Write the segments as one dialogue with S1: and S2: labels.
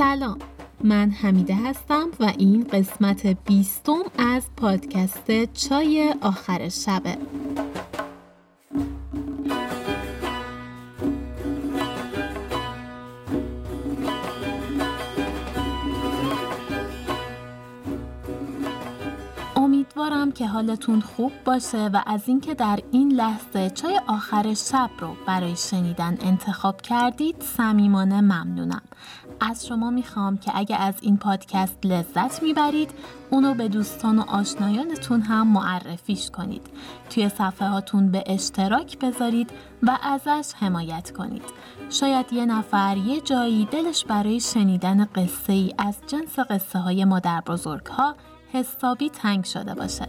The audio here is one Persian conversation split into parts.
S1: سلام. من حمیده هستم و این قسمت بیستم از پادکست چای آخر شبه. امیدوارم که حالتون خوب باشه و از اینکه در این لحظه چای آخر شب رو برای شنیدن انتخاب کردید صمیمانه ممنونم. از شما می‌خوام که اگه از این پادکست لذت می‌برید اونو به دوستان و آشنایانتون هم معرفیش کنید. توی صفحه هاتون به اشتراک بذارید و ازش حمایت کنید. شاید یه نفر یه جایی دلش برای شنیدن قصه ای از جنس قصه های مادر بزرگ ها حسابی تنگ شده باشه.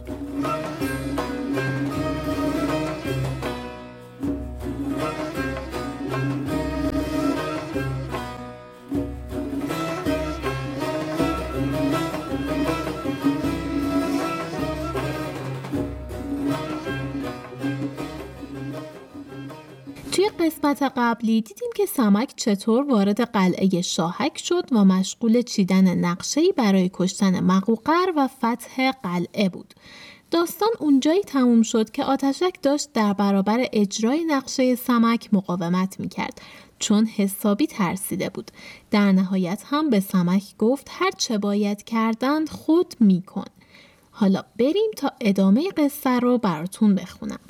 S1: توی قسمت قبلی دیدیم که سمک چطور وارد قلعه شاهک شد و مشغول چیدن نقشه‌ای برای کشتن مقوقر و فتح قلعه بود. داستان اونجایی تموم شد که آتشک داشت در برابر اجرای نقشه سمک مقاومت می‌کرد چون حسابی ترسیده بود. در نهایت هم به سمک گفت هر چه باید کردن خود میکن. حالا بریم تا ادامه قصه رو براتون بخونم.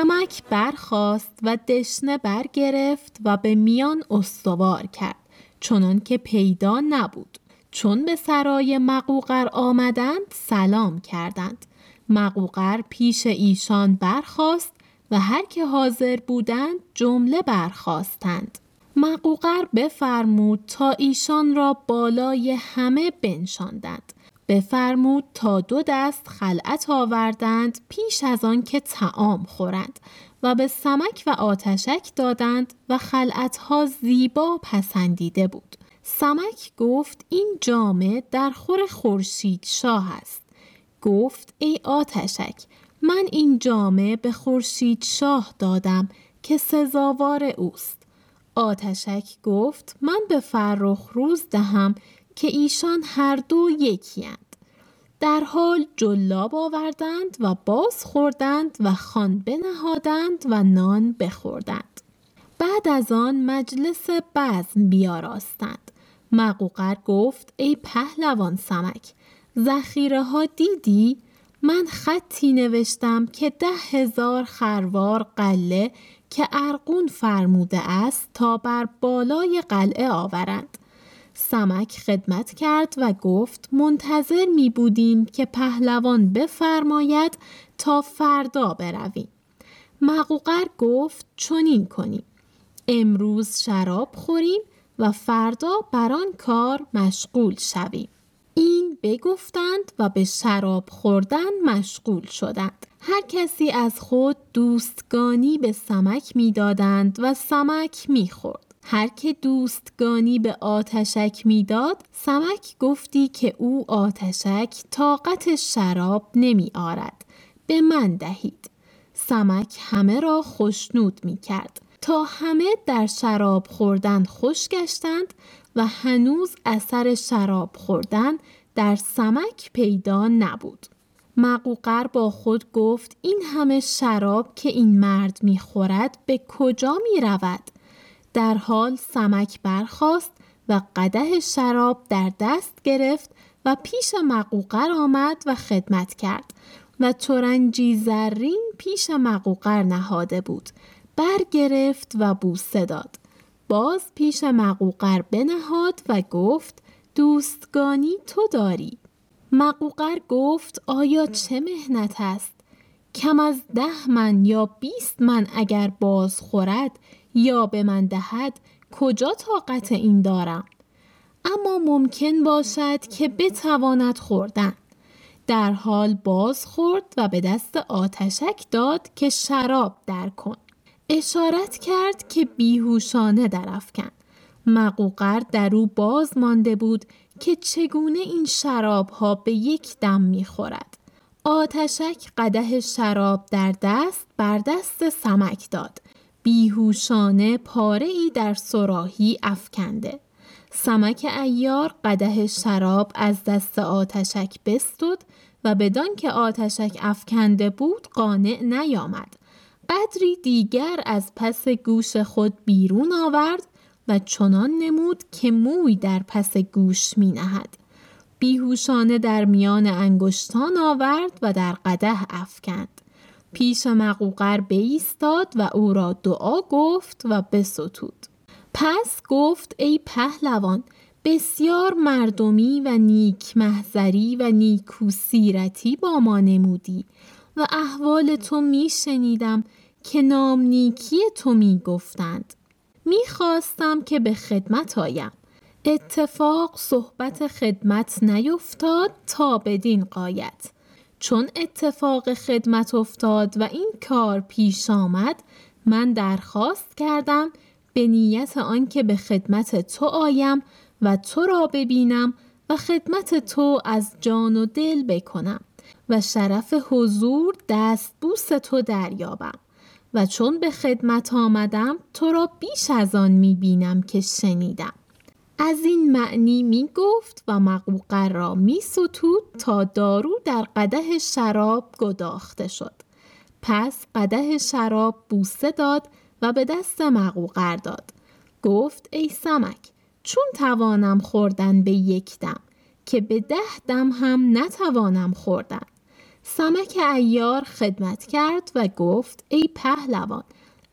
S1: سمک برخاست و دشنه برگرفت و به میان استوار کرد چونان که پیدا نبود. چون به سرای مقوقر آمدند سلام کردند. مقوقر پیش ایشان برخاست و هر که حاضر بودند جمله برخواستند مقوقر بفرمود تا ایشان را بالای همه بنشاندند. بفرمود تا دو دست خلعت آوردند پیش از آن که تعام خورند و به سمک و آتشک دادند و خلعتها زیبا پسندیده بود. سمک گفت این جامه در خور خورشید شاه است. گفت ای آتشک من این جامه به خورشید شاه دادم که سزاوار اوست. آتشک گفت من به فرخ روز دهم که ایشان هر دو یکیند. در حال جلاب آوردند و باز خوردند و خان بنهادند و نان بخوردند. بعد از آن مجلس بزم بیاراستند. مقوقر گفت ای پهلوان سمک ذخیره ها دیدی؟ من خطی نوشتم که ده هزار خروار قله که ارقون فرموده است تا بر بالای قلعه آورند. سمک خدمت کرد و گفت منتظر می بودیم که پهلوان بفرماید تا فردا برویم. مقوقر گفت چنین کنیم. امروز شراب خوریم و فردا بر آن کار مشغول شویم. این بگفتند و به شراب خوردن مشغول شدند. هر کسی از خود دوستگانی به سمک می‌دادند و سمک می‌خورد. هر که دوستگانی به آتشک می‌داد سمک گفتی که او آتشک طاقت شراب نمی آرد به من دهید. سمک همه را خوشنود می کرد تا همه در شراب خوردن خوش گشتند و هنوز اثر شراب خوردن در سمک پیدا نبود. مقوقر با خود گفت این همه شراب که این مرد می خورد به کجا می رود؟ در حال سمک برخاست و قده شراب در دست گرفت و پیش مقوقر آمد و خدمت کرد و ترنجی زرین پیش مقوقر نهاده بود برگرفت و بوسه داد. باز پیش مقوقر بنهاد و گفت دوستگانی تو داری. مقوقر گفت آیا چه مهنت است؟ کم از ده من یا بیست من اگر باز خورد یا به من دهد کجا طاقت این دارم؟ اما ممکن باشد که بتواند خوردن. در حال باز خورد و به دست آتشک داد که شراب در کن اشارت کرد که بیهوشانه درافکن. مقوقر در او باز مانده بود که چگونه این شراب ها به یک دم می‌خورد. آتشک قده شراب در دست بر دست سمک داد. بیهوشانه پاره ای در سراحی افکنده سمک ایار قده شراب از دست آتشک بستد و بدان که آتشک افکنده بود قانع نیامد قدری دیگر از پس گوش خود بیرون آورد و چنان نمود که موی در پس گوش می نهد. بیهوشانه در میان انگشتان آورد و در قده افکند. پیش مقوقر بیستاد و او را دعا گفت و بستود. پس گفت ای پهلوان بسیار مردمی و نیک محضری و نیکو سیرتی با ما نمودی و احوال تو می شنیدم که نام نیکی تو می گفتند. می خواستم که به خدمت آیم. اتفاق صحبت خدمت نیفتاد تا بدین قایت. چون اتفاق خدمت افتاد و این کار پیش آمد من درخواست کردم به نیت آنکه به خدمت تو آیم و تو را ببینم و خدمت تو از جان و دل بکنم و شرف حضور دست بوس تو دریابم و چون به خدمت آمدم تو را بیش از آن می بینم که شنیدم. از این معنی می گفت و مقوقر را می ستود تا دارو در قده شراب گداخته شد. پس قده شراب بوسه داد و به دست مقوقر داد. گفت ای سمک چون توانم خوردن به یک دم که به ده دم هم نتوانم خوردن. سمک ایار خدمت کرد و گفت ای پهلوان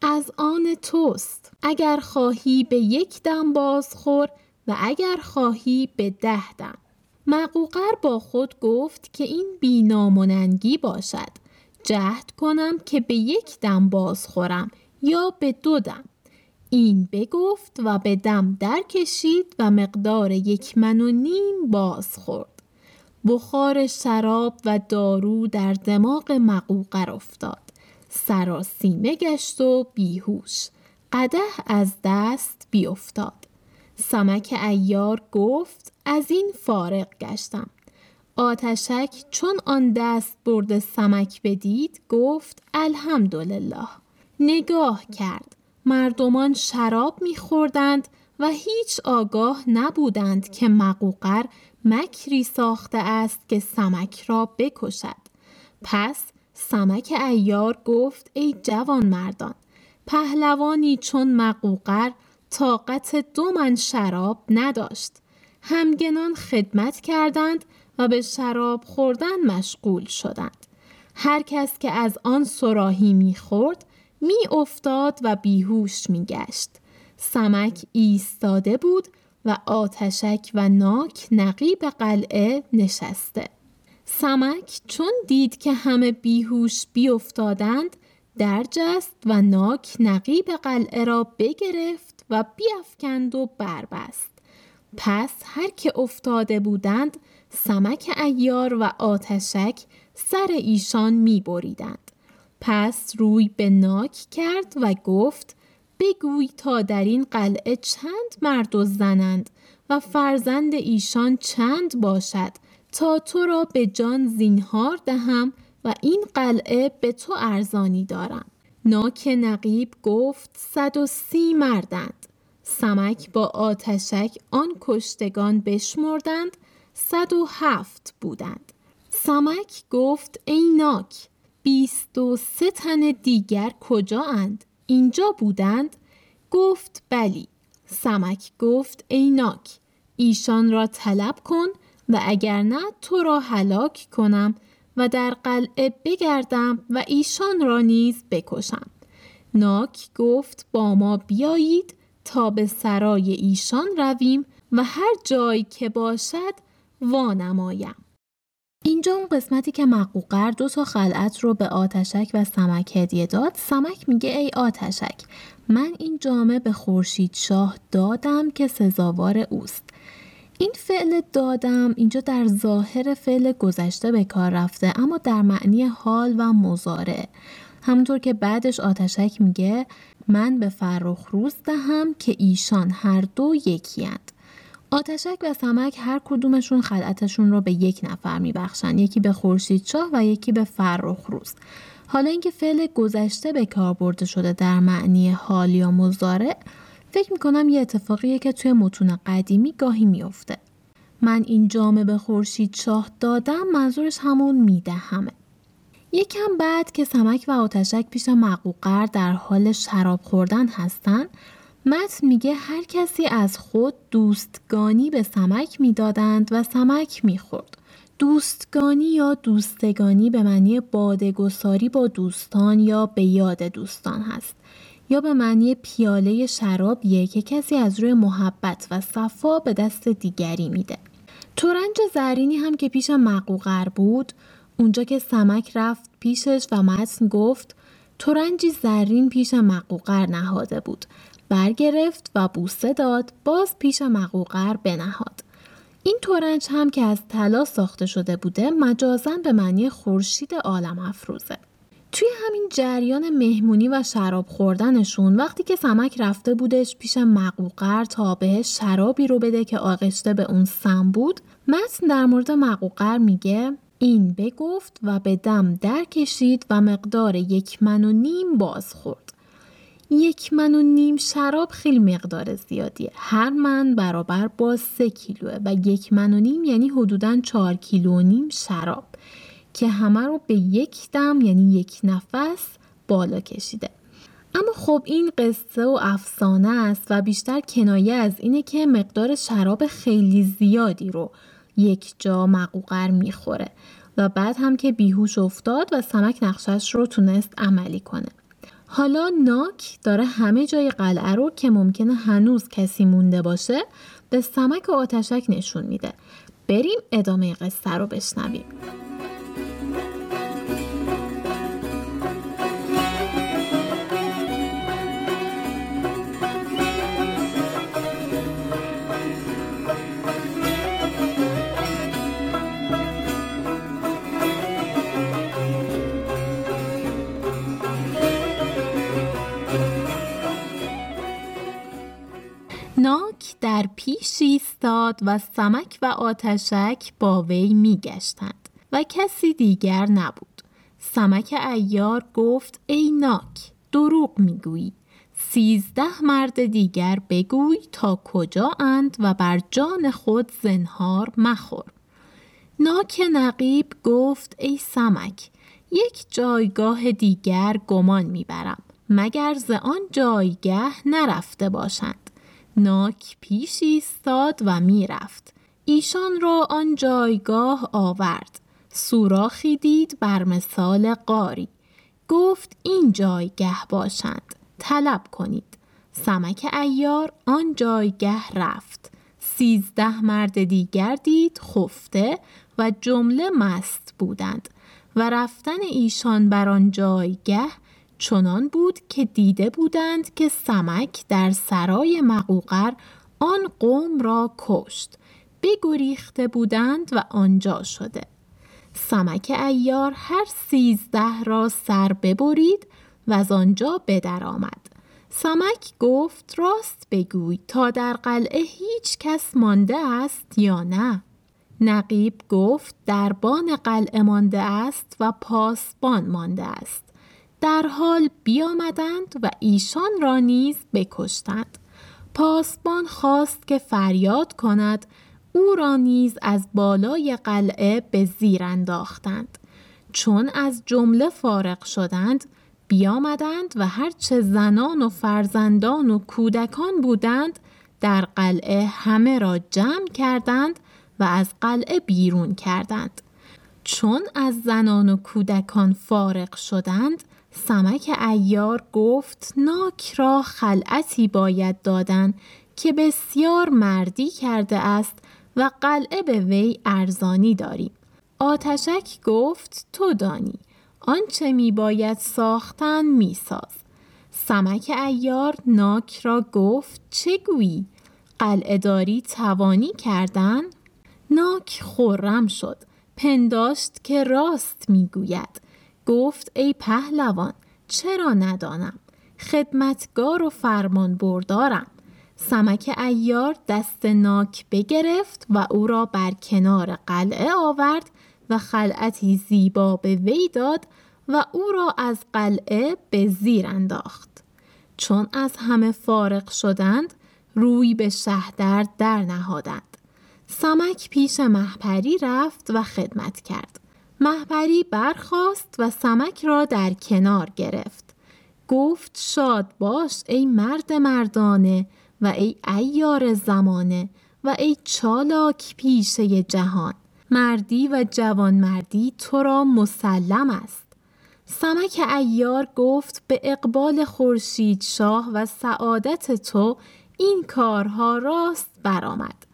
S1: از آن توست. اگر خواهی به یک دم بازخور و اگر خواهی به ده دم مقوقر با خود گفت که این بیناموننگی باشد جهد کنم که به یک دم بازخورم یا به دو دم این بگفت و به دم در کشید و مقدار یک من و نیم باز خورد. بخار شراب و دارو در دماغ مقوقر افتاد. سراسیمه گشت و بیهوش. قده از دست بیافتاد. سمک ایار گفت از این فارغ گشتم. آتشک چون آن دست برد سمک بدید گفت الحمدلله. نگاه کرد. مردمان شراب میخوردند و هیچ آگاه نبودند که مقوقر مکری ساخته است که سمک را بکشد. پس سمک ایار گفت ای جوان مردان پهلوانی چون مقوقر طاقت دو من شراب نداشت. همگنان خدمت کردند و به شراب خوردن مشغول شدند. هر کس که از آن سراهی می‌خورد می افتاد و بیهوش می گشت. سمک ایستاده بود و آتشک و ناک نقیب قلعه نشسته. سمک چون دید که همه بیهوش بیافتادند درجست و ناک نقیب قلعه را بگرفت و بیافکند و بربست. پس هر که افتاده بودند سمک ایار و آتشک سر ایشان می بریدند. پس روی به ناک کرد و گفت بگوی تا در این قلعه چند مرد و زنند و فرزند ایشان چند باشد تا تو را به جان زینهار دهم و این قلعه به تو ارزانی دارم ناک نقیب گفت صد و سی مردند سمک با آتشک آن کشتگان بشمردند صد و هفت بودند سمک گفت ای ناک بیست و سه تن دیگر کجا اند؟ اینجا بودند؟ گفت بلی سمک گفت ای ناک ایشان را طلب کن و اگر نه تو را هلاک کنم و در قلعه بگردم و ایشان را نیز بکشم. ناک گفت با ما بیایید تا به سرای ایشان رویم و هر جایی که باشد وانمایم. اینجا اون قسمتی که مقوقر دو تا خلعت رو به آتشک و سمک هدیه داد سمک میگه ای آتشک من این جامعه به خورشید شاه دادم که سزاوار اوست. این فعل دادم اینجا در ظاهر فعل گذشته به کار رفته اما در معنی حال و مزاره همونطور که بعدش آتشک میگه من به فرخ روز دهم که ایشان هر دو یکیند آتشک و سمک هر کدومشون خلعتشون رو به یک نفر میبخشن یکی به خورشید شاه و یکی به فرخ روز. حالا اینکه فعل گذشته به کار برده شده در معنی حال یا مزارع فکر می‌کنم یه اتفاقیه که توی متون قدیمی گاهی میافته. من این جامه به خورشید شاه دادم منظورش همون میدهمه. یکم بعد که سمک و آتشک پیش مقوقر در حال شراب خوردن هستن متن میگه هر کسی از خود دوستگانی به سمک می‌دادند و سمک می‌خورد. دوستگانی یا دوستگانی به معنی بادگساری با دوستان یا به یاد دوستان هست. یا به معنی پیاله شرابیه که کسی از روی محبت و صفا به دست دیگری میده. تورنج زرینی هم که پیش مقوقر بود اونجا که سمک رفت پیشش و متن گفت تورنجی زرین پیش مقوقر نهاده بود. برگرفت و بوسه داد باز پیش مقوقر بنهاد. این تورنج هم که از طلا ساخته شده بوده مجازن به معنی خورشید عالم افروزه. توی همین جریان مهمونی و شراب خوردنشون وقتی که سمک رفته بودش پیش مقوقر تا بهش شرابی رو بده که آغشته به اون سم بود متن در مورد مقوقر میگه این بگفت و به دم در کشید و مقدار یک من و نیم باز خورد. یک من و نیم شراب خیلی مقدار زیادیه. هر من برابر با سه کیلوه و یک من و نیم یعنی حدودا چهار کیلو و نیم شراب که همه رو به یک دم یعنی یک نفس بالا کشیده. اما خب این قصه و افسانه است و بیشتر کنایه از اینه که مقدار شراب خیلی زیادی رو یک جا مقوقر می‌خوره و بعد هم که بیهوش افتاد و سمک نقشش رو تونست عملی کنه. حالا ناک داره همه جای قلعه رو که ممکنه هنوز کسی مونده باشه به سمک و آتشک نشون میده. بریم ادامه قصه رو بشنویم. در پیش ایستاد و سمک و آتشک با وی میگشتند و کسی دیگر نبود. سمک ایار گفت ای ناک دروغ می‌گویی. سیزده مرد دیگر بگوی تا کجا اند و بر جان خود زنهار مخور. ناک نقیب گفت ای سمک یک جایگاه دیگر گمان می‌برم مگر ز آن جایگه نرفته باشند؟ ناک پیش ایستاد و می‌رفت. ایشان را آن جایگاه آورد. سوراخی دید بر مثال قاری. گفت این جایگه باشند. طلب کنید. سمک ایار آن جایگه رفت. سیزده مرد دیگر دید خفته و جمله مست بودند و رفتن ایشان بر آن جایگه چنان بود که دیده بودند که سمک در سرای مقوقر آن قوم را کشت بگریخته بودند و آنجا شده. سمک ایار هر سیزده را سر ببرید و از آنجا بدر آمد سمک گفت راست بگوی تا در قلعه هیچ کس مانده است یا نه؟ نقیب گفت دربان قلعه مانده است و پاسبان مانده است. در حال بیامدند و ایشان را نیز بکشتند. پاسبان خواست که فریاد کند او را نیز از بالای قلعه به زیر انداختند. چون از جمله فارغ شدند بیامدند و هرچه زنان و فرزندان و کودکان بودند در قلعه همه را جمع کردند و از قلعه بیرون کردند. چون از زنان و کودکان فارغ شدند سمک ایار گفت ناک را خلعتی باید دادن که بسیار مردی کرده است و قلعه به وی ارزانی داریم. آتشک گفت تو دانی آنچه می باید ساختن می ساز. سمک ایار ناک را گفت چه گویی؟ قلعه داری توانی کردن؟ ناک خورم شد. پنداشت که راست می گوید. گفت ای پهلوان چرا ندانم؟ خدمتگار و فرمان بردارم سمک ایار دست ناک بگرفت و او را بر کنار قلعه آورد و خلعتی زیبا به وی داد و او را از قلعه به زیر انداخت. چون از همه فارغ شدند روی به شهدر در نهادند. سمک پیش محپری رفت و خدمت کرد. محپری برخاست و سمک را در کنار گرفت. گفت شاد باش ای مرد مردانه و ای ایار زمانه و ای چالاک پیشه جهان. مردی و جوانمردی تو را مسلم است. سمک ایار گفت به اقبال خورشید شاه و سعادت تو این کارها راست برآمد.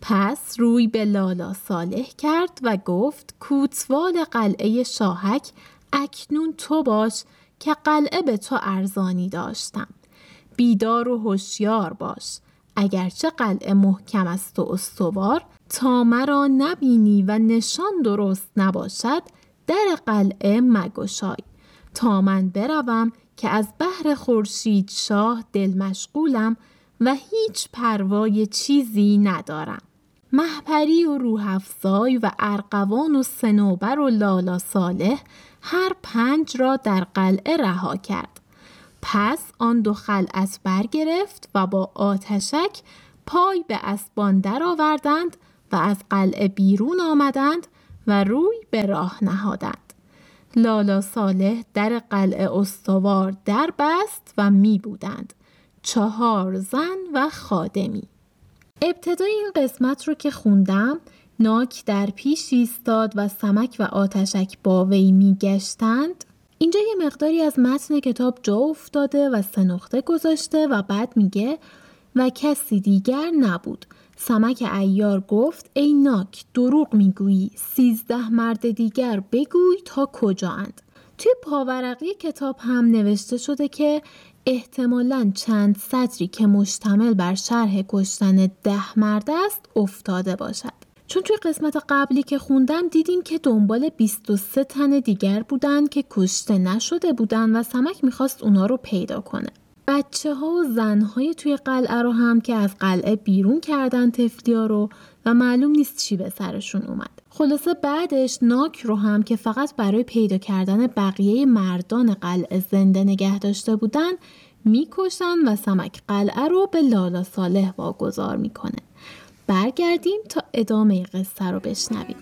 S1: پس روی به لالا صالح کرد و گفت کوتوال قلعه شاهک اکنون تو باش که قلعه به تو ارزانی داشتم. بیدار و هوشیار باش. اگرچه قلعه محکم است و استوار تا مرا نبینی و نشان درست نباشد در قلعه مگشای. تا من بروم که از بحر خورشید شاه دل مشغولم و هیچ پروای چیزی ندارم. محپری و روحفزای و ارقوان و سنوبر و لالا صالح هر پنج را در قلعه رها کرد. پس آن دو خلعت برگرفت و با آتشک پای به اسبان درآوردند و از قلعه بیرون آمدند و روی به راه نهادند. لالا صالح در قلعه استوار در بست و می بودند چهار زن و خادمی. ابتدای این قسمت رو که خوندم ناک در پیش ایستاد و سمک و آتشک با وی میگشتند. اینجا یه مقداری از متن کتاب جا افتاده و سه نقطه گذاشته و بعد میگه و کسی دیگر نبود. سمک ایار گفت ای ناک دروغ می‌گویی. سیزده مرد دیگر بگوی تا کجااند. توی پاورقی کتاب هم نوشته شده که احتمالا چند سطری که مشتمل بر شرح کشتن ده مرد است افتاده باشد چون توی قسمت قبلی که خوندم دیدیم که دنبال 23 تن دیگر بودن که کشته نشده بودن و سمک می‌خواست اونا رو پیدا کنه بچه ها و زن های توی قلعه رو هم که از قلعه بیرون کردن تفلیا رو و معلوم نیست چی به سرشون اومد. خلاصه بعدش ناک رو هم که فقط برای پیدا کردن بقیه مردان قلعه زنده نگه داشته بودن می‌کشن و سمک قلعه رو به لالا صالح واگذار می‌کنه. برگردیم تا ادامه قصه رو بشنویم.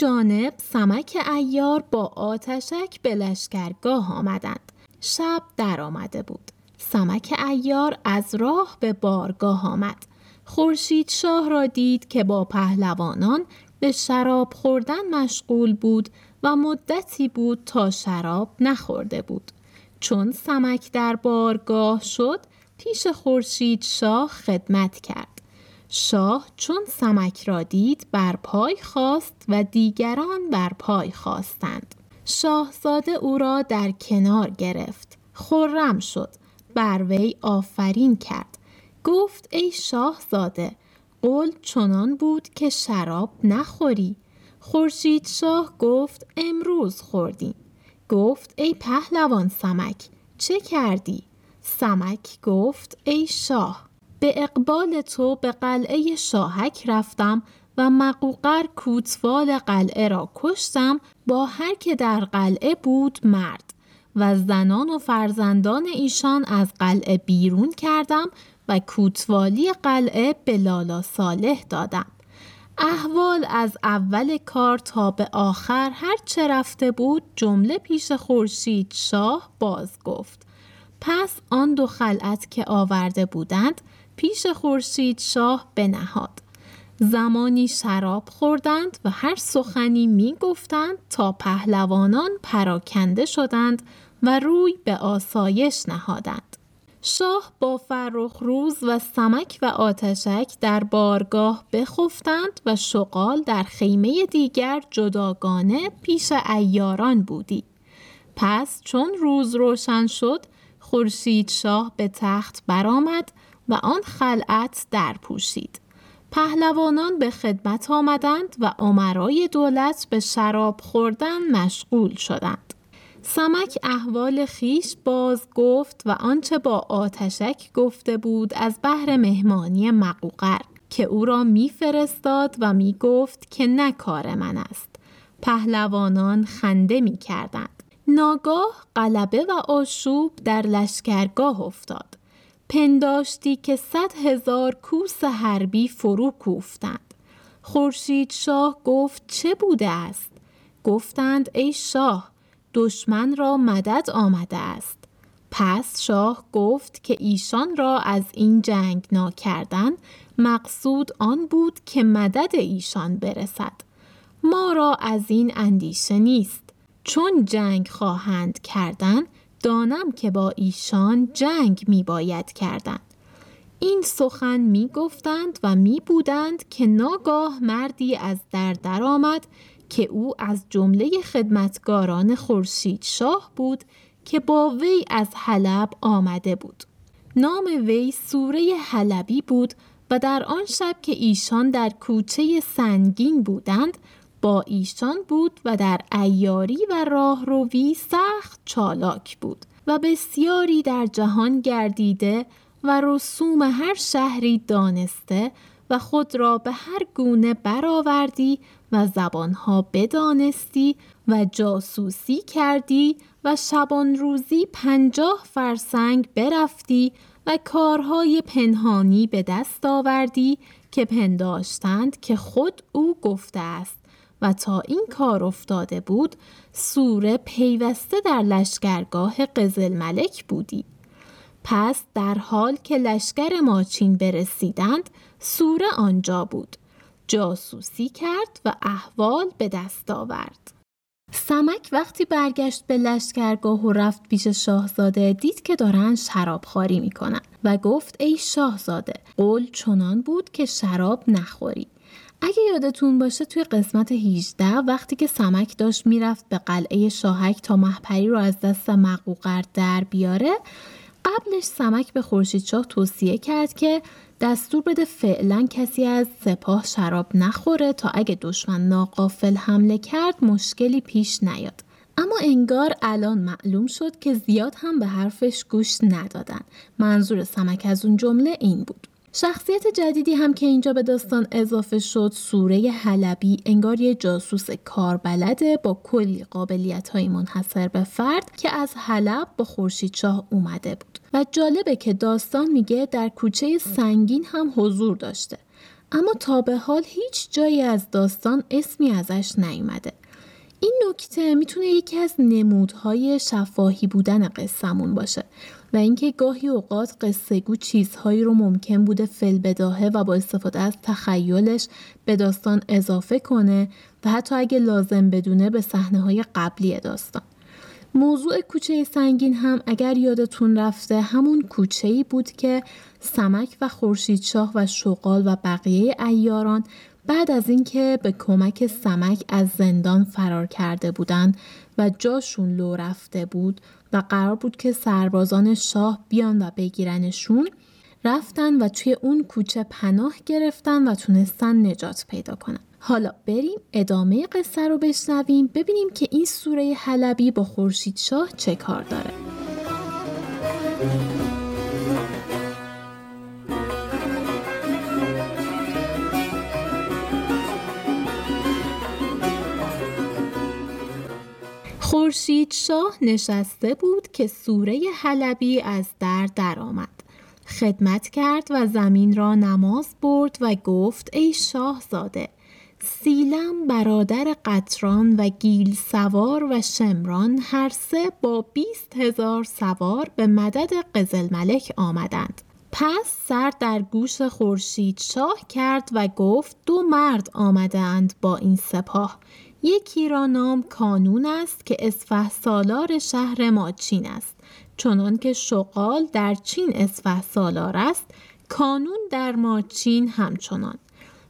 S1: جانب سمک ایار با آتشک به لشکرگاه آمدند. شب در آمده بود. سمک ایار از راه به بارگاه آمد. خورشید شاه را دید که با پهلوانان به شراب خوردن مشغول بود و مدتی بود تا شراب نخورده بود. چون سمک در بارگاه شد پیش خورشید شاه خدمت کرد. شاه چون سمک را دید بر پای خواست و دیگران بر پای خواستند شاهزاده او را در کنار گرفت. خرم شد. بر وی آفرین کرد. گفت ای شاهزاده قول چنان بود که شراب نخوری. خورشید شاه گفت امروز خوردیم. گفت ای پهلوان سمک چه کردی؟ سمک گفت ای شاه به اقبال تو به قلعه شاهک رفتم و مقوقر کوتوال قلعه را کشتم با هر که در قلعه بود مرد و زنان و فرزندان ایشان از قلعه بیرون کردم و کوتوالی قلعه به لالا صالح دادم. احوال از اول کار تا به آخر هر چه رفته بود جمله پیش خورشید شاه باز گفت. پس آن دو خلعت که آورده بودند پیش خورشید شاه بنهاد. زمانی شراب خوردند و هر سخنی می گفتند تا پهلوانان پراکنده شدند و روی به آسایش نهادند. شاه با فرخ روز و سمک و آتشک در بارگاه بخفتند و شغال در خیمه دیگر جداگانه پیش ایاران بودی. پس چون روز روشن شد خورشید شاه به تخت برآمد و آن خلعت در پوشید پهلوانان به خدمت آمدند و عمرای دولت به شراب خوردن مشغول شدند. سمک احوال خیش باز گفت و آنچه با آتشک گفته بود از بحر مهمانی مقوقر که او را میفرستاد و می گفت که نه کار من است. پهلوانان خنده می کردند ناگاه قلبه و آشوب در لشکرگاه افتاد. پنداشتی که صد هزار کوس حربی فرو کوفتند. خورشید شاه گفت چه بوده است؟ گفتند ای شاه دشمن را مدد آمده است. پس شاه گفت که ایشان را از این جنگ ناکردن مقصود آن بود که مدد ایشان برسد. ما را از این اندیشه نیست. چون جنگ خواهند کردن دانم که با ایشان جنگ می باید کردن. این سخن می گفتند و می بودند که ناگاه مردی از در درآمد که او از جمله خدمتگاران خورشید شاه بود که با وی از حلب آمده بود. نام وی سوره حلبی بود و در آن شب که ایشان در کوچه سنگین بودند با ایشان بود و در ایاری و راهروی سخت چالاک بود و بسیاری در جهان گردیده و رسوم هر شهری دانسته و خود را به هر گونه برآوردی و زبانها بدانستی و جاسوسی کردی و شبان روزی پنجاه فرسنگ برفتی و کارهای پنهانی به دست آوردی که پنداشتند که خود او گفته است. و تا این کار افتاده بود سوره پیوسته در لشکرگاه قزل ملک بودی. پس در حال که لشکر ماچین برسیدند سوره آنجا بود. جاسوسی کرد و احوال به دست آورد. سمک وقتی برگشت به لشکرگاه و رفت پیش شاهزاده دید که دارن شرابخواری می‌کنن و گفت ای شاهزاده قول چنان بود که شراب نخوری. اگه یادتون باشه توی قسمت 18 وقتی که سمک داشت می‌رفت به قلعه شاهک تا محپری رو از دست مقوقر در بیاره قبلش سمک به خورشیدشاه توصیه کرد که دستور بده فعلا کسی از سپاه شراب نخوره تا اگه دشمن ناقافل حمله کرد مشکلی پیش نیاد. اما انگار الان معلوم شد که زیاد هم به حرفش گوش ندادن. منظور سمک از اون جمله این بود. شخصیت جدیدی هم که اینجا به داستان اضافه شد سوره حلبی انگار یه جاسوس کاربلده با کلی قابلیت های منحصر به فرد که از حلب با خورشید شاه اومده بود. و جالبه که داستان میگه در کوچه سنگین هم حضور داشته. اما تا به حال هیچ جایی از داستان اسمی ازش نیومده. این نکته می‌تونه یکی از نمودهای شفاهی بودن قصهمون باشه و اینکه گاهی اوقات قصه گو چیزهایی رو ممکن بوده فل بداهه و با استفاده از تخیلش به داستان اضافه کنه و حتی اگه لازم بدونه به صحنه های قبلی داستان. موضوع کوچه سنگین هم اگر یادتون رفته همون کوچه ای بود که سمک و خورشیدشاه و شغال و بقیه ایاران بعد از اینکه به کمک سمک از زندان فرار کرده بودند و جاشون لو رفته بود و قرار بود که سربازان شاه بیان و بگیرنشون رفتن و توی اون کوچه پناه گرفتن و تونستن نجات پیدا کنن. حالا بریم ادامه قصه رو بشنویم ببینیم که این سوره حلبی با خورشید شاه چه کار داره. خورشید شاه نشسته بود که سوره حلبی از در درآمد. خدمت کرد و زمین را نماز برد و گفت ای شاهزاده سیلم برادر قطران و گیل سوار و شمران هر سه با بیست هزار سوار به مدد قزل ملک آمدند. پس سر در گوش خورشید شاه کرد و گفت دو مرد آمده اند با این سپاه یکی را نام کانون است که اسفه سالار شهر ما چین است. چنان که شغال در چین اسفه سالار است کانون در ما چین همچنان.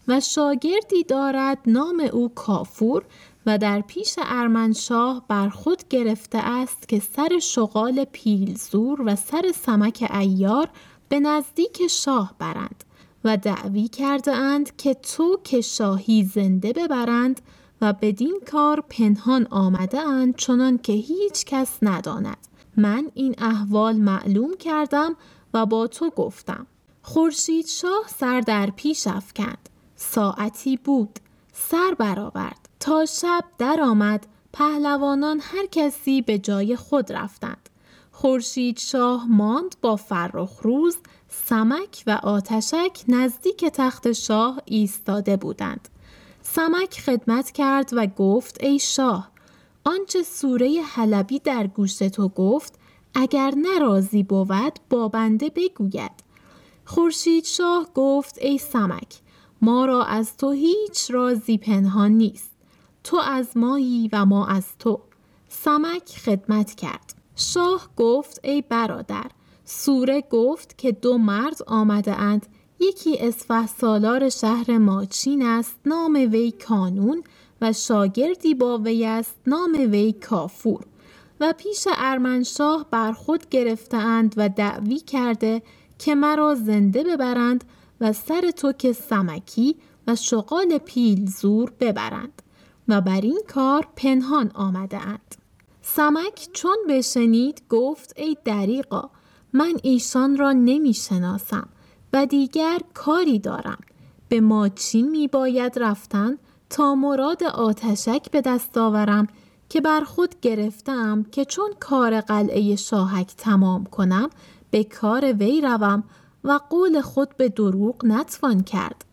S1: و شاگردی دارد نام او کافور و در پیش ارمنشاه بر خود گرفته است که سر شغال پیلزور و سر سمک ایار به نزدیک شاه برند و دعوی کرده اند که تو که شاهی زنده ببرند و بدین کار پنهان آمده اند چنان که هیچ کس نداند. من این احوال معلوم کردم و با تو گفتم. خورشید شاه سر در پیش افکند. ساعتی بود. سر برآورد. تا شب درآمد. پهلوانان هر کسی به جای خود رفتند. خورشید شاه ماند با فرخ روز. سمک و آتشک نزدیک تخت شاه ایستاده بودند. سمک خدمت کرد و گفت ای شاه آنچه سوره حلبی در گوش تو گفت اگر نرازی بود با بنده بگوید. خورشید شاه گفت ای سمک ما را از تو هیچ رازی پنهان نیست تو از مایی و ما از تو. سمک خدمت کرد. شاه گفت ای برادر سوره گفت که دو مرد آمده اند یکی اسفه سالار شهر ماچین است نام وی کانون و شاگردی با وی است نام وی کافور و پیش ارمنشاه بر خود گرفتهاند و دعوی کرده که مرا زنده ببرند و سر تو که سمکی و شغال پیل زور ببرند و بر این کار پنهان آمده اند. سمک چون بشنید گفت ای دریقا من ایشان را نمی شناسم و دیگر کاری دارم. به ماچین می باید رفتن تا مراد آتشک به دست آورم که بر خود گرفتم که چون کار قلعه شاهک تمام کنم به کار وی روم و قول خود به دروغ نتوان کرد.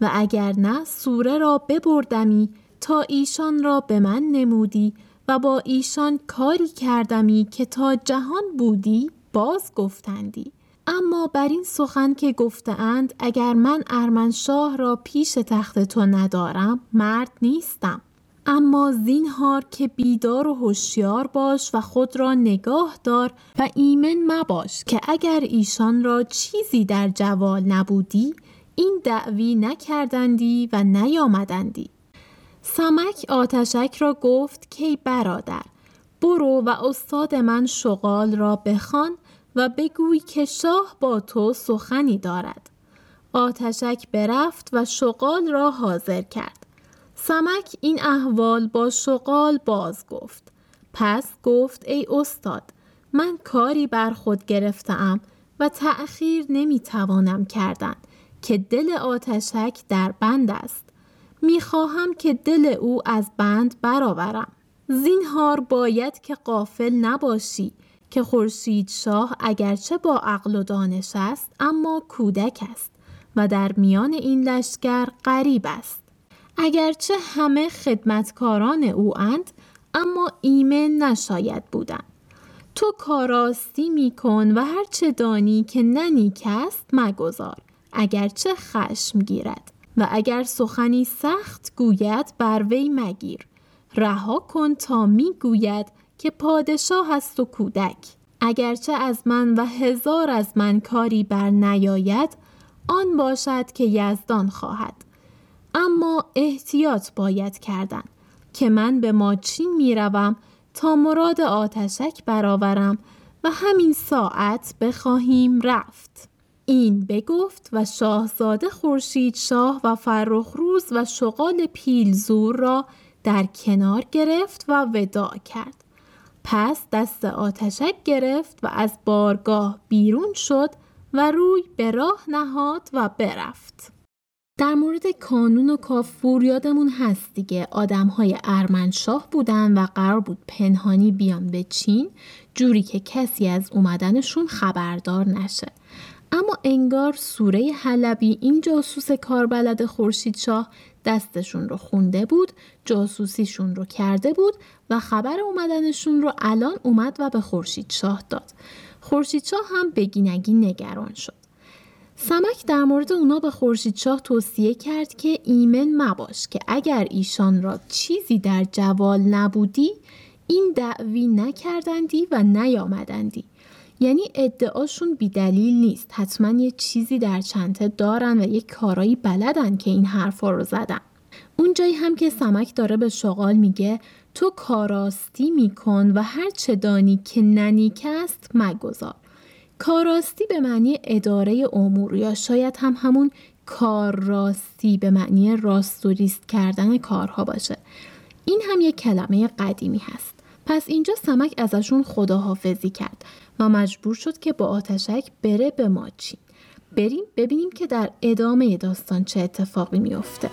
S1: و اگر نه سوره را ببردمی تا ایشان را به من نمودی و با ایشان کاری کردمی که تا جهان بودی باز گفتندی. اما بر این سخن که گفتهاند اگر من ارمنشاه را پیش تخت تو ندارم مرد نیستم. اما زینهار که بیدار و هوشیار باش و خود را نگاه دار و ایمن مباش که اگر ایشان را چیزی در جوال نبودی این دعوی نکردندی و نیامدندی. سمک آتشک را گفت کی برادر برو و استاد من شغال را بخوان و بگوی که شاه با تو سخنی دارد. آتشک برفت و شغال را حاضر کرد. سمک این احوال با شغال باز گفت. پس گفت ای استاد من کاری بر خود گرفتم و تأخیر نمی توانم کردن که دل آتشک در بند است. می خواهم که دل او از بند برآورم. زینهار باید که قافل نباشی که خورشید شاه اگرچه با عقل و دانش است اما کودک است و در میان این لشکر غریب است. اگرچه همه خدمتکاران او اند اما ایمن نشاید بودن. تو کاراستی میکن و هرچه دانی که ننیک است مگذار. اگرچه خشم گیرد و اگر سخنی سخت گوید بر وی مگیر. رها کن تا می‌گوید که پادشاه است و کودک. اگرچه از من و هزار از من کاری بر نیاید آن باشد که یزدان خواهد. اما احتیاط باید کردن که من به ماچین می روم تا مراد آتشک برآورم و همین ساعت بخواهیم رفت. این بگفت و شاهزاده خورشید شاه و فرخ روز و شغال پیلزور را در کنار گرفت و وداع کرد. پس دست آتشک گرفت و از بارگاه بیرون شد و روی به راه نهاد و برفت. در مورد کانون و کافور یادمون هست دیگه آدم های ارمنشاه بودن و قرار بود پنهانی بیان به چین جوری که کسی از اومدنشون خبردار نشه. اما انگار سوره حلبی این جاسوس کاربلد خورشید شاه دستشون رو خونده بود جاسوسیشون رو کرده بود و خبر اومدنشون رو الان اومد و به خورشید شاه داد. خورشید شاه هم بگینگی نگران شد. سمک در مورد اونا به خورشید شاه توصیه کرد که ایمن مباش که اگر ایشان را چیزی در جوال نبودی این دعوی نکردندی و نیامدندی. یعنی ادعاشون بیدلیل نیست. حتما یه چیزی در چنته دارن و یه کارایی بلدن که این حرفا رو زدن. اون جایی هم که سمک داره به شغال میگه تو کاراستی میکن و هر چه دانی که ننیک است مگذار. کاراستی به معنی اداره امور یا شاید هم همون کار راستی به معنی راست و ریست کردن کارها باشه. این هم یک کلمه قدیمی هست. پس اینجا سمک ازشون خداحافظی کرد و مجبور شد که با آتشک بره به ماچین بریم ببینیم که در ادامه داستان چه اتفاقی میافته.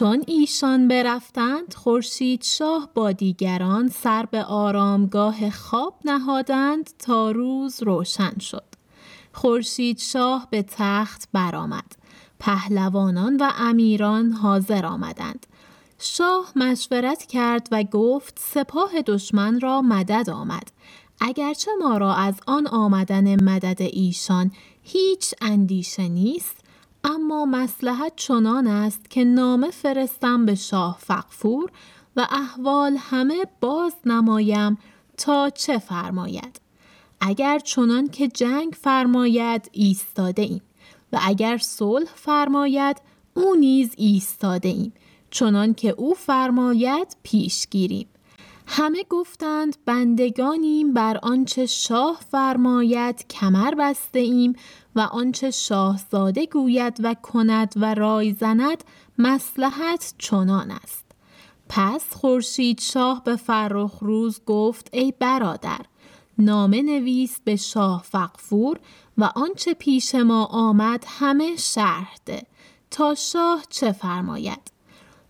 S1: چون ایشان برفتند خورشید شاه با دیگران سر به آرامگاه خواب نهادند تا روز روشن شد. خورشید شاه به تخت برآمد. پهلوانان و امیران حاضر آمدند. شاه مشورت کرد و گفت سپاه دشمن را مدد آمد. اگرچه ما را از آن آمدن مدد ایشان هیچ اندیشه نیست اما مسلحت چنان است که نامه فرستم به شاه فقفور و احوال همه باز نمایم تا چه فرماید. اگر چنان که جنگ فرماید ایستاده ایم. و اگر صلح فرماید او نیز ایستاده ایم. چنان که او فرماید پیش گیریم همه گفتند بندگانیم بر آنچه شاه فرماید کمر بسته ایم و آنچه شاهزاده گوید و کند و رای زند مسلحت چنان است. پس خورشید شاه به فرخ روز گفت ای برادر نامه نویس به شاه فقفور و آنچه پیش ما آمد همه شرح ده. تا شاه چه فرماید؟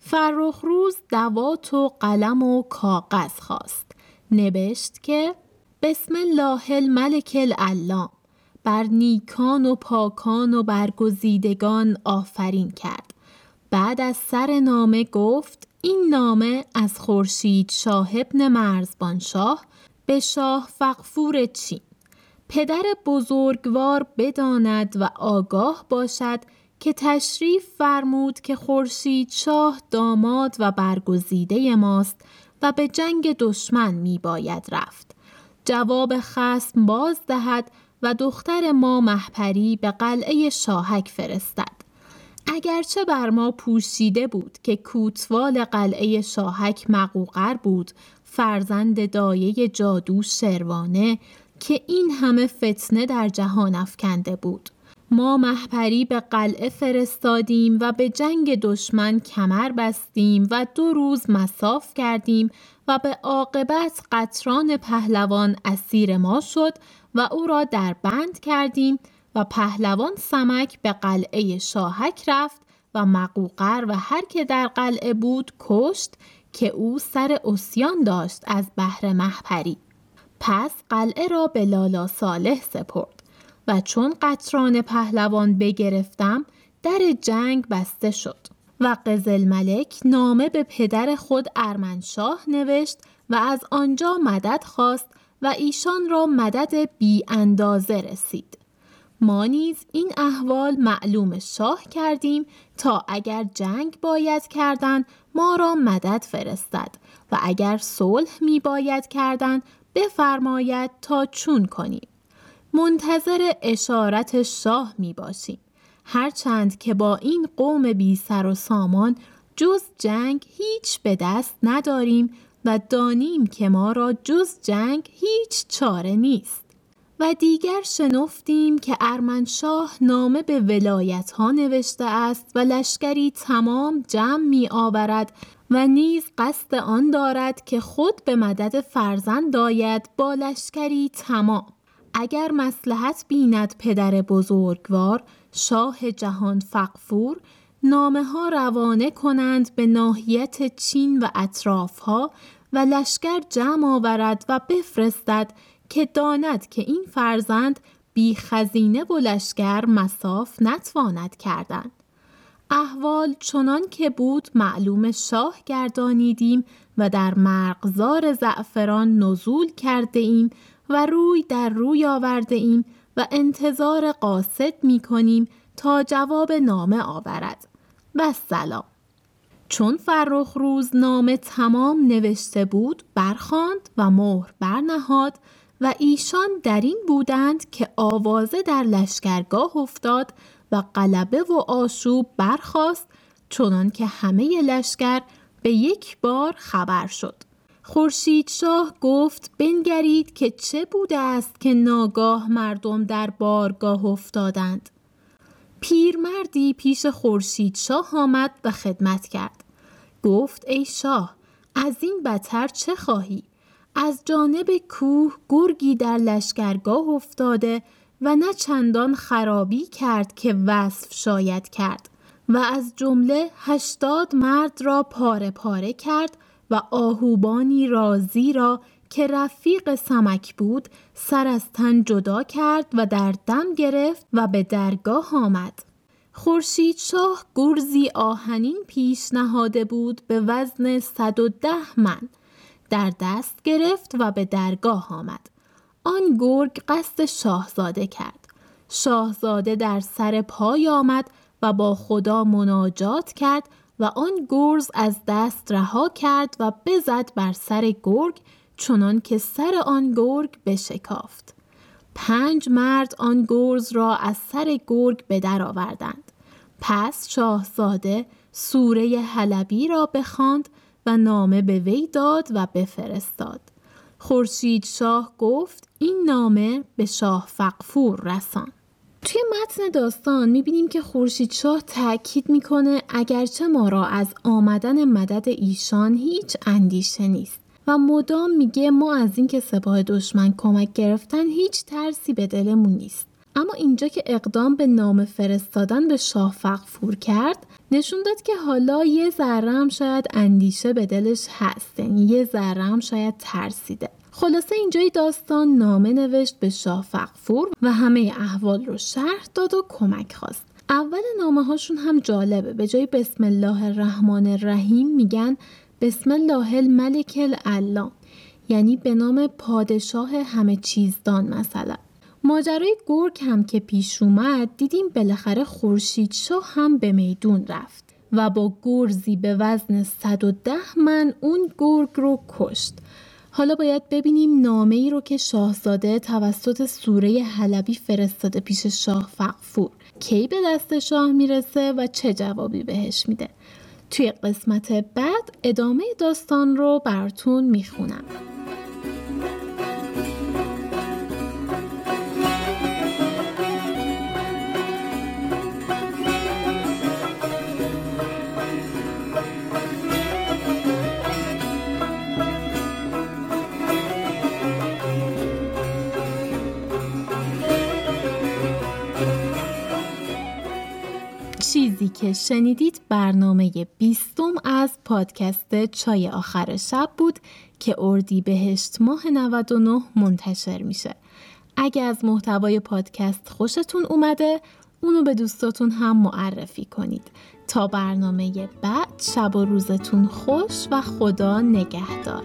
S1: فرخ روز دوات و قلم و کاغذ خواست. نوشت که بسم الله الملک العلام. بر نیکان و پاکان و برگزیدگان آفرین کرد. بعد از سر نامه گفت این نامه از خورشید شاه ابن مرزبان شاه به شاه فقفور چین. پدر بزرگوار بداند و آگاه باشد که تشریف فرمود که خورشید شاه داماد و برگزیده ماست و به جنگ دشمن می باید رفت. جواب خسم باز دهد و دختر ما محپری به قلعه شاهک فرستد. اگرچه بر ما پوشیده بود که کوتوال قلعه شاهک مقوقر بود فرزند دایه جادو شروانه که این همه فتنه در جهان افکنده بود. ما محپری به قلعه فرستادیم و به جنگ دشمن کمر بستیم و دو روز مساف کردیم و به عاقبت قطران پهلوان اسیر ما شد و او را در بند کردیم و پهلوان سمک به قلعه شاهک رفت و مقوقر و هر که در قلعه بود کشت که او سر اسیان داشت از بحر محپری پس قلعه را به لالا صالح سپرد. و چون قطران پهلوان بگرفتم در جنگ بسته شد و قزل ملک نامه به پدر خود ارمنشاه نوشت و از آنجا مدد خواست و ایشان را مدد بی اندازه رسید. ما نیز این احوال معلوم شاه کردیم تا اگر جنگ باید کردن ما را مدد فرستد و اگر صلح می باید کردن بفرماید تا چون کنیم. منتظر اشارت شاه می باشیم. هرچند که با این قوم بی سر و سامان جز جنگ هیچ به دست نداریم و دانیم که ما را جز جنگ هیچ چاره نیست. و دیگر شنفتیم که ارمنشاه نامه به ولایت ها نوشته است و لشکری تمام جمع می آورد و نیز قصد آن دارد که خود به مدد فرزند داید با لشکری تمام. اگر مسلحت بیند پدر بزرگوار شاه جهان فقفور نامه ها روانه کنند به ناحیت چین و اطراف ها و لشکر جمع آورد و بفرستد که داند که این فرزند بی خزینه و لشکر مساف نتواند کردن. احوال چنان که بود معلوم شاه گردانیدیم و در مرغزار زعفران نزول کرده ایم و روی در روی آورده ایم و انتظار قاصد می کنیم تا جواب نامه آورد. و سلام. چون فرخ روز نامه تمام نوشته بود برخاند و مهر برنهاد و ایشان در این بودند که آوازه در لشکرگاه افتاد و قلبه و آشوب برخاست چنان که همه لشکر به یک بار خبر شد. خورشید شاه گفت بنگرید که چه بوده است که ناگاه مردم در بارگاه افتادند. پیرمردی پیش خورشید شاه آمد و خدمت کرد. گفت ای شاه از این بتر چه خواهی؟ از جانب کوه گرگی در لشکرگاه افتاده و نه چندان خرابی کرد که وصف شاید کرد و از جمله هشتاد مرد را پاره پاره کرد و آهوبانی رازی را که رفیق سمک بود سر از تن جدا کرد و در دم گرفت و به درگاه آمد. خورشید شاه گرزی آهنین پیش نهاده بود به وزن 110 من. در دست گرفت و به درگاه آمد. آن گرگ قصد شاهزاده کرد. شاهزاده در سر پای آمد و با خدا مناجات کرد و آن گرز از دست رها کرد و بزد بر سر گرگ چنان که سر آن گرگ بشکافت. پنج مرد آن گرز را از سر گرگ به در آوردند. پس شاهزاده سوره حلبی را بخواند و نامه به وی داد و بفرستاد. خورشید شاه گفت این نامه به شاه فقفور رسان توی متن داستان می‌بینیم که خورشید شاه تاکید می‌کنه اگرچه ما را از آمدن مدد ایشان هیچ اندیشه نیست و مدام میگه ما از اینکه سپاه دشمن کمک گرفتن هیچ ترسی به دلمون نیست. اما اینجا که اقدام به نام فرستادن به شاه فقفور کرد نشون داد که حالا یه ذره شاید اندیشه به دلش هست یعنی یه ذره شاید ترسیده. خلاصه اینجای داستان نامه نوشت به شاه فقفور و همه احوال رو شرح داد و کمک خواست. اول نامه هاشون هم جالبه. به جای بسم الله الرحمن الرحیم میگن بسم الله الملک العلام. یعنی به نام پادشاه همه چیزدان مثلا. ماجرای گرگ هم که پیش اومد دیدیم بالاخره خورشید شاه هم به میدون رفت و با گرزی به وزن 110 من اون گرگ رو کشت. حالا باید ببینیم نامه ای رو که شاهزاده توسط سوره حلبی فرستاده پیش شاه فقفور کی به دست شاه می‌رسه و چه جوابی بهش میده؟ توی قسمت بعد ادامه داستان رو براتون می‌خونم. چیزی که شنیدید برنامه بیستم از پادکست چای آخر شب بود که اردی بهشت ماه 99 منتشر میشه. اگه از محتوای پادکست خوشتون اومده اونو به دوستاتون هم معرفی کنید تا برنامه بعد شب و روزتون خوش و خدا نگهدار